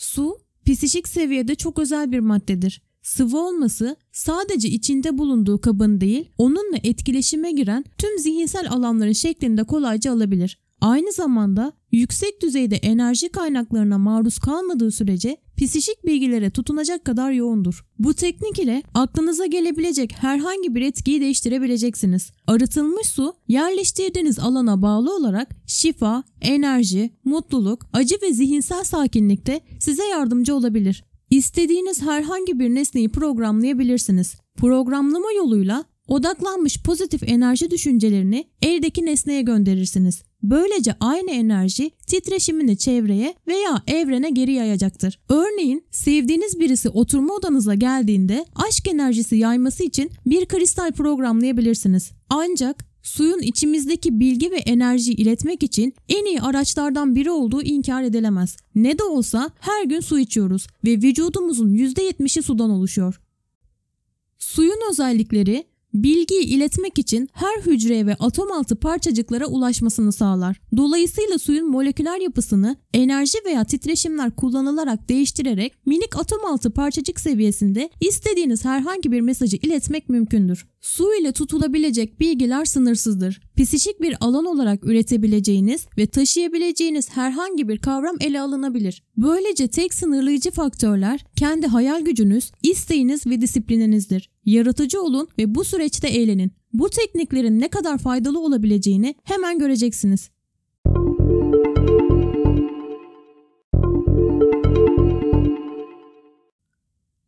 Su, psişik seviyede çok özel bir maddedir. Sıvı olması sadece içinde bulunduğu kabın değil, onunla etkileşime giren tüm zihinsel alanların şeklinde kolayca alabilir. Aynı zamanda yüksek düzeyde enerji kaynaklarına maruz kalmadığı sürece psişik bilgilere tutunacak kadar yoğundur. Bu teknik ile aklınıza gelebilecek herhangi bir etkiyi değiştirebileceksiniz. Arıtılmış su yerleştirdiğiniz alana bağlı olarak şifa, enerji, mutluluk, acı ve zihinsel sakinlikte size yardımcı olabilir. İstediğiniz herhangi bir nesneyi programlayabilirsiniz. Programlama yoluyla odaklanmış pozitif enerji düşüncelerini eldeki nesneye gönderirsiniz. Böylece aynı enerji titreşimini çevreye veya evrene geri yayacaktır. Örneğin sevdiğiniz birisi oturma odanıza geldiğinde aşk enerjisi yayması için bir kristal programlayabilirsiniz. Ancak suyun içimizdeki bilgi ve enerjiyi iletmek için en iyi araçlardan biri olduğu inkar edilemez. Ne de olsa her gün su içiyoruz ve vücudumuzun %70'i sudan oluşuyor. Suyun özellikleri bilgiyi iletmek için her hücreye ve atom altı parçacıklara ulaşmasını sağlar. Dolayısıyla suyun moleküler yapısını enerji veya titreşimler kullanılarak değiştirerek minik atom altı parçacık seviyesinde istediğiniz herhangi bir mesajı iletmek mümkündür. Su ile tutulabilecek bilgiler sınırsızdır. Psişik bir alan olarak üretebileceğiniz ve taşıyabileceğiniz herhangi bir kavram ele alınabilir. Böylece tek sınırlayıcı faktörler kendi hayal gücünüz, isteğiniz ve disiplininizdir. Yaratıcı olun ve bu süreçte eğlenin. Bu tekniklerin ne kadar faydalı olabileceğini hemen göreceksiniz.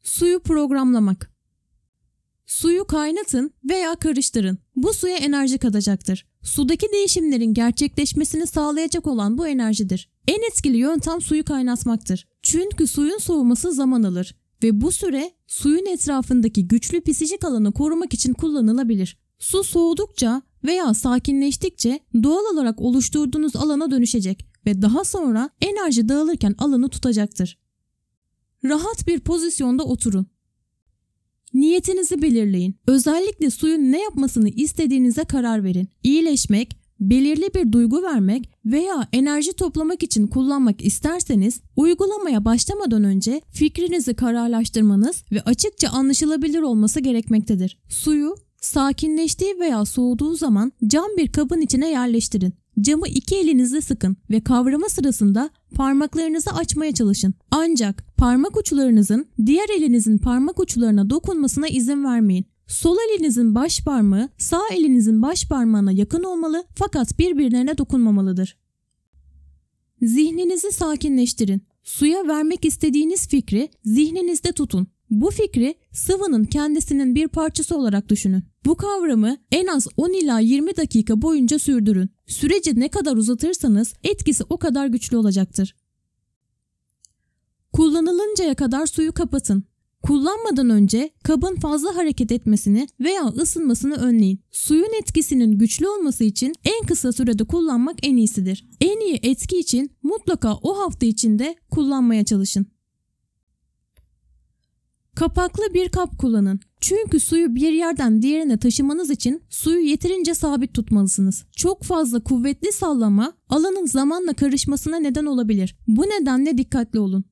Suyu programlamak Suyu kaynatın veya karıştırın. Bu suya enerji katacaktır. Sudaki değişimlerin gerçekleşmesini sağlayacak olan bu enerjidir. En etkili yöntem suyu kaynatmaktır. Çünkü suyun soğuması zaman alır ve bu süre suyun etrafındaki güçlü psişik alanı korumak için kullanılabilir. Su soğudukça veya sakinleştikçe doğal olarak oluşturduğunuz alana dönüşecek ve daha sonra enerji dağılırken alanı tutacaktır. Rahat bir pozisyonda oturun. Niyetinizi belirleyin. Özellikle suyun ne yapmasını istediğinize karar verin. İyileşmek, belirli bir duygu vermek veya enerji toplamak için kullanmak isterseniz uygulamaya başlamadan önce fikrinizi kararlaştırmanız ve açıkça anlaşılabilir olması gerekmektedir. Suyu sakinleştiği veya soğuduğu zaman cam bir kabın içine yerleştirin. Camı iki elinizle sıkın ve kavrama sırasında parmaklarınızı açmaya çalışın. Ancak parmak uçlarınızın diğer elinizin parmak uçlarına dokunmasına izin vermeyin. Sol elinizin baş parmağı sağ elinizin baş parmağına yakın olmalı fakat birbirlerine dokunmamalıdır. Zihninizi sakinleştirin. Suya vermek istediğiniz fikri zihninizde tutun. Bu fikri sıvının kendisinin bir parçası olarak düşünün. Bu kavramı en az 10 ila 20 dakika boyunca sürdürün. Süreci ne kadar uzatırsanız etkisi o kadar güçlü olacaktır. Kullanılıncaya kadar suyu kapatın. Kullanmadan önce kabın fazla hareket etmesini veya ısınmasını önleyin. Suyun etkisinin güçlü olması için en kısa sürede kullanmak en iyisidir. En iyi etki için mutlaka o hafta içinde kullanmaya çalışın. Kapaklı bir kap kullanın. Çünkü suyu bir yerden diğerine taşımanız için suyu yeterince sabit tutmalısınız. Çok fazla kuvvetli sallama alanın zamanla karışmasına neden olabilir. Bu nedenle dikkatli olun.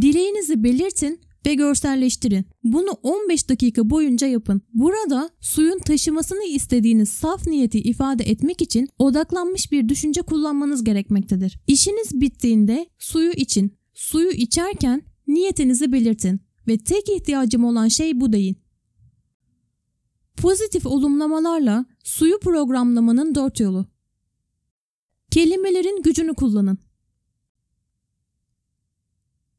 Dileğinizi belirtin ve görselleştirin. Bunu 15 dakika boyunca yapın. Burada suyun taşımasını istediğiniz saf niyeti ifade etmek için odaklanmış bir düşünce kullanmanız gerekmektedir. İşiniz bittiğinde suyu için. Suyu içerken niyetinizi belirtin ve tek ihtiyacım olan şey bu değil. Pozitif olumlamalarla suyu programlamanın dört yolu. Kelimelerin gücünü kullanın.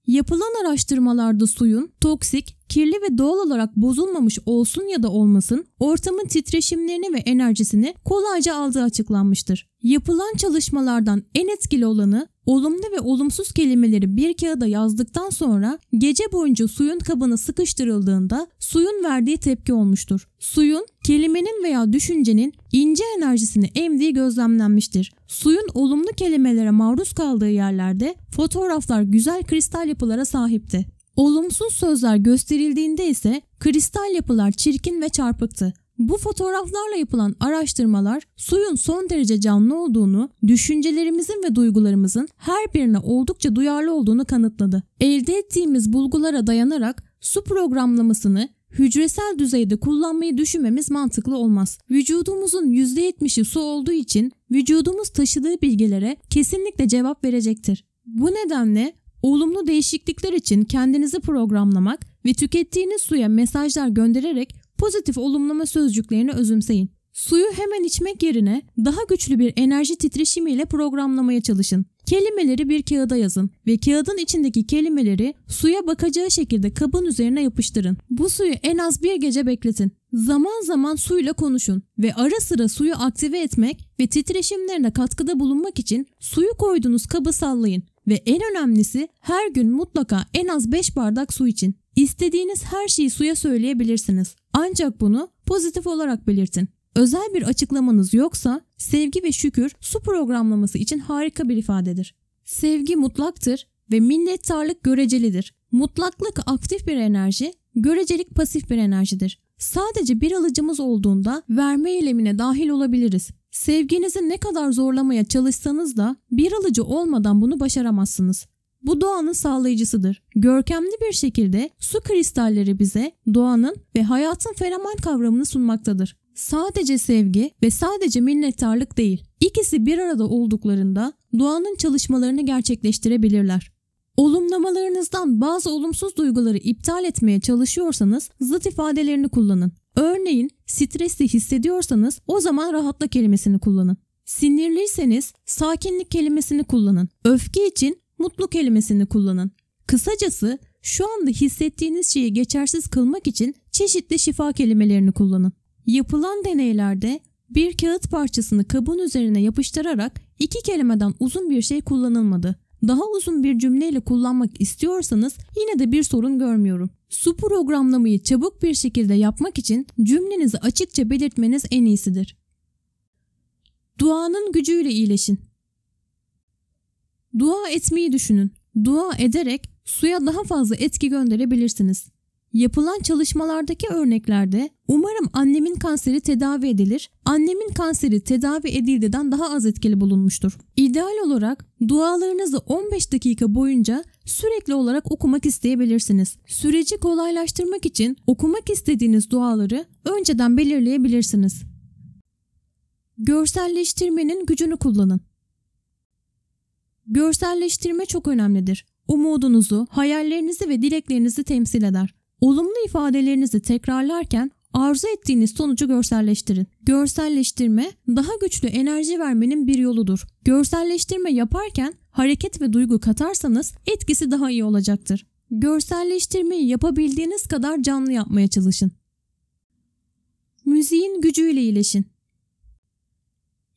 Yapılan araştırmalarda suyun toksik, kirli ve doğal olarak bozulmamış olsun ya da olmasın ortamın titreşimlerini ve enerjisini kolayca aldığı açıklanmıştır. Yapılan çalışmalardan en etkili olanı olumlu ve olumsuz kelimeleri bir kağıda yazdıktan sonra gece boyunca suyun kabına sıkıştırıldığında suyun verdiği tepki olmuştur. Suyun kelimenin veya düşüncenin ince enerjisini emdiği gözlemlenmiştir. Suyun olumlu kelimelere maruz kaldığı yerlerde fotoğraflar güzel kristal yapılara sahipti. Olumsuz sözler gösterildiğinde ise kristal yapılar çirkin ve çarpıktı. Bu fotoğraflarla yapılan araştırmalar suyun son derece canlı olduğunu, düşüncelerimizin ve duygularımızın her birine oldukça duyarlı olduğunu kanıtladı. Elde ettiğimiz bulgulara dayanarak su programlamasını hücresel düzeyde kullanmayı düşünmemiz mantıklı olmaz. Vücudumuzun %70'i su olduğu için vücudumuz taşıdığı bilgilere kesinlikle cevap verecektir. Bu nedenle olumlu değişiklikler için kendinizi programlamak ve tükettiğiniz suya mesajlar göndererek pozitif olumlama sözcüklerini özümseyin. Suyu hemen içmek yerine daha güçlü bir enerji titreşimiyle programlamaya çalışın. Kelimeleri bir kağıda yazın ve kağıdın içindeki kelimeleri suya bakacağı şekilde kabın üzerine yapıştırın. Bu suyu en az bir gece bekletin. Zaman zaman suyla konuşun ve ara sıra suyu aktive etmek ve titreşimlerine katkıda bulunmak için suyu koyduğunuz kabı sallayın ve en önemlisi her gün mutlaka en az 5 bardak su için. İstediğiniz her şeyi suya söyleyebilirsiniz. Ancak bunu pozitif olarak belirtin. Özel bir açıklamanız yoksa sevgi ve şükür su programlaması için harika bir ifadedir. Sevgi mutlaktır ve minnettarlık görecelidir. Mutlaklık aktif bir enerji, görecelik pasif bir enerjidir. Sadece bir alıcımız olduğunda verme eylemine dahil olabiliriz. Sevginizi ne kadar zorlamaya çalışsanız da bir alıcı olmadan bunu başaramazsınız. Bu doğanın sağlayıcısıdır. Görkemli bir şekilde su kristalleri bize doğanın ve hayatın fenomen kavramını sunmaktadır. Sadece sevgi ve sadece minnettarlık değil. İkisi bir arada olduklarında doğanın çalışmalarını gerçekleştirebilirler. Olumlamalarınızdan bazı olumsuz duyguları iptal etmeye çalışıyorsanız zıt ifadelerini kullanın. Örneğin stresli hissediyorsanız o zaman rahatla kelimesini kullanın. Sinirliyseniz sakinlik kelimesini kullanın. Öfke için mutlu kelimesini kullanın. Kısacası şu anda hissettiğiniz şeyi geçersiz kılmak için çeşitli şifa kelimelerini kullanın. Yapılan deneylerde bir kağıt parçasını kabın üzerine yapıştırarak iki kelimeden uzun bir şey kullanılmadı. Daha uzun bir cümleyle kullanmak istiyorsanız yine de bir sorun görmüyorum. Su programlamayı çabuk bir şekilde yapmak için cümlenizi açıkça belirtmeniz en iyisidir. Duanın gücüyle iyileşin. Dua etmeyi düşünün. Dua ederek suya daha fazla etki gönderebilirsiniz. Yapılan çalışmalardaki örneklerde umarım annemin kanseri tedavi edilir, annemin kanseri tedavi edildiden daha az etkili bulunmuştur. İdeal olarak dualarınızı 15 dakika boyunca sürekli olarak okumak isteyebilirsiniz. Süreci kolaylaştırmak için okumak istediğiniz duaları önceden belirleyebilirsiniz. Görselleştirmenin gücünü kullanın. Görselleştirme çok önemlidir. Umudunuzu, hayallerinizi ve dileklerinizi temsil eder. Olumlu ifadelerinizi tekrarlarken arzu ettiğiniz sonucu görselleştirin. Görselleştirme daha güçlü enerji vermenin bir yoludur. Görselleştirme yaparken hareket ve duygu katarsanız etkisi daha iyi olacaktır. Görselleştirmeyi yapabildiğiniz kadar canlı yapmaya çalışın. Müziğin gücüyle iyileşin.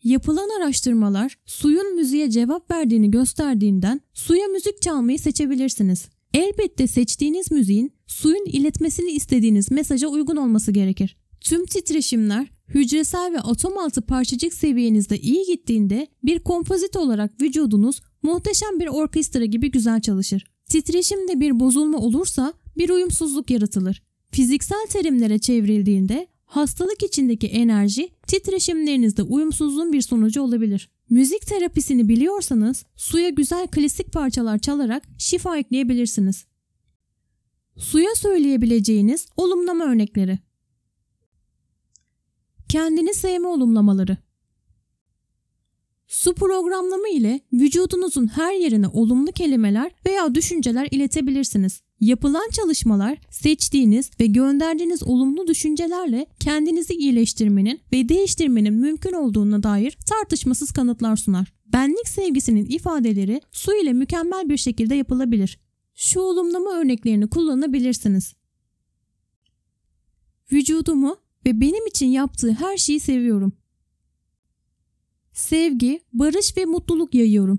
Yapılan araştırmalar suyun müziğe cevap verdiğini gösterdiğinden suya müzik çalmayı seçebilirsiniz. Elbette seçtiğiniz müziğin suyun iletmesini istediğiniz mesaja uygun olması gerekir. Tüm titreşimler hücresel ve atom altı parçacık seviyenizde iyi gittiğinde bir kompozit olarak vücudunuz muhteşem bir orkestra gibi güzel çalışır. Titreşimde bir bozulma olursa bir uyumsuzluk yaratılır. Fiziksel terimlere çevrildiğinde hastalık içindeki enerji titreşimlerinizde uyumsuzluğun bir sonucu olabilir. Müzik terapisini biliyorsanız suya güzel klasik parçalar çalarak şifa ekleyebilirsiniz. Suya söyleyebileceğiniz olumlama örnekleri. Kendini sevme olumlamaları. Su programlama ile vücudunuzun her yerine olumlu kelimeler veya düşünceler iletebilirsiniz. Yapılan çalışmalar seçtiğiniz ve gönderdiğiniz olumlu düşüncelerle kendinizi iyileştirmenin ve değiştirmenin mümkün olduğuna dair tartışmasız kanıtlar sunar. Benlik sevgisinin ifadeleri su ile mükemmel bir şekilde yapılabilir. Şu olumlama örneklerini kullanabilirsiniz. Vücudumu ve benim için yaptığı her şeyi seviyorum. Sevgi, barış ve mutluluk yayıyorum.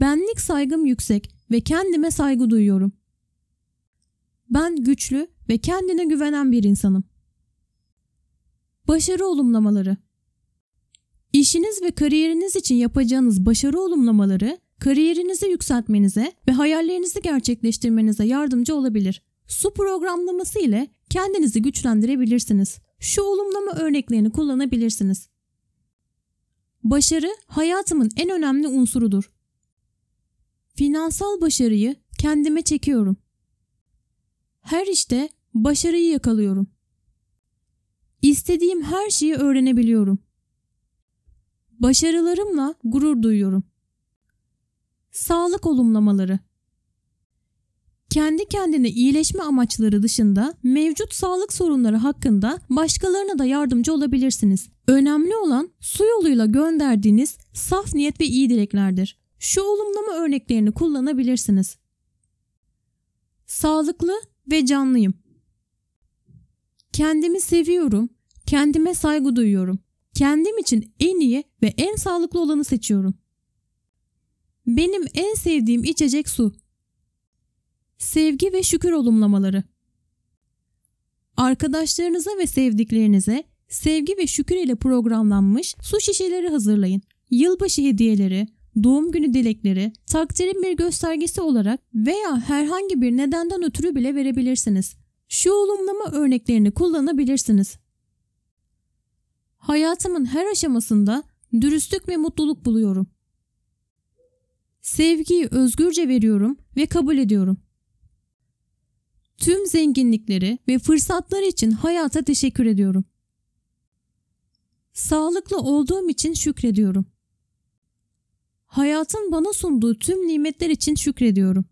Benlik saygım yüksek ve kendime saygı duyuyorum. Ben güçlü ve kendine güvenen bir insanım. Başarı olumlamaları İşiniz ve kariyeriniz için yapacağınız başarı olumlamaları kariyerinizi yükseltmenize ve hayallerinizi gerçekleştirmenize yardımcı olabilir. Su programlaması ile kendinizi güçlendirebilirsiniz. Şu olumlama örneklerini kullanabilirsiniz. Başarı hayatımın en önemli unsurudur. Finansal başarıyı kendime çekiyorum. Her işte başarıyı yakalıyorum. İstediğim her şeyi öğrenebiliyorum. Başarılarımla gurur duyuyorum. Sağlık olumlamaları kendi kendine iyileşme amaçları dışında mevcut sağlık sorunları hakkında başkalarına da yardımcı olabilirsiniz. Önemli olan su yoluyla gönderdiğiniz saf niyet ve iyi dileklerdir. Şu olumlama örneklerini kullanabilirsiniz. Sağlıklı ve canlıyım. Kendimi seviyorum, kendime saygı duyuyorum. Kendim için en iyi ve en sağlıklı olanı seçiyorum. Benim en sevdiğim içecek su. Sevgi ve şükür olumlamaları. Arkadaşlarınıza ve sevdiklerinize sevgi ve şükür ile programlanmış su şişeleri hazırlayın. Yılbaşı hediyeleri, doğum günü dilekleri, takdirin bir göstergesi olarak veya herhangi bir nedenden ötürü bile verebilirsiniz. Şu olumlama örneklerini kullanabilirsiniz. Hayatımın her aşamasında dürüstlük ve mutluluk buluyorum. Sevgiyi özgürce veriyorum ve kabul ediyorum. Tüm zenginlikleri ve fırsatlar için hayata teşekkür ediyorum. Sağlıklı olduğum için şükrediyorum. Hayatın bana sunduğu tüm nimetler için şükrediyorum.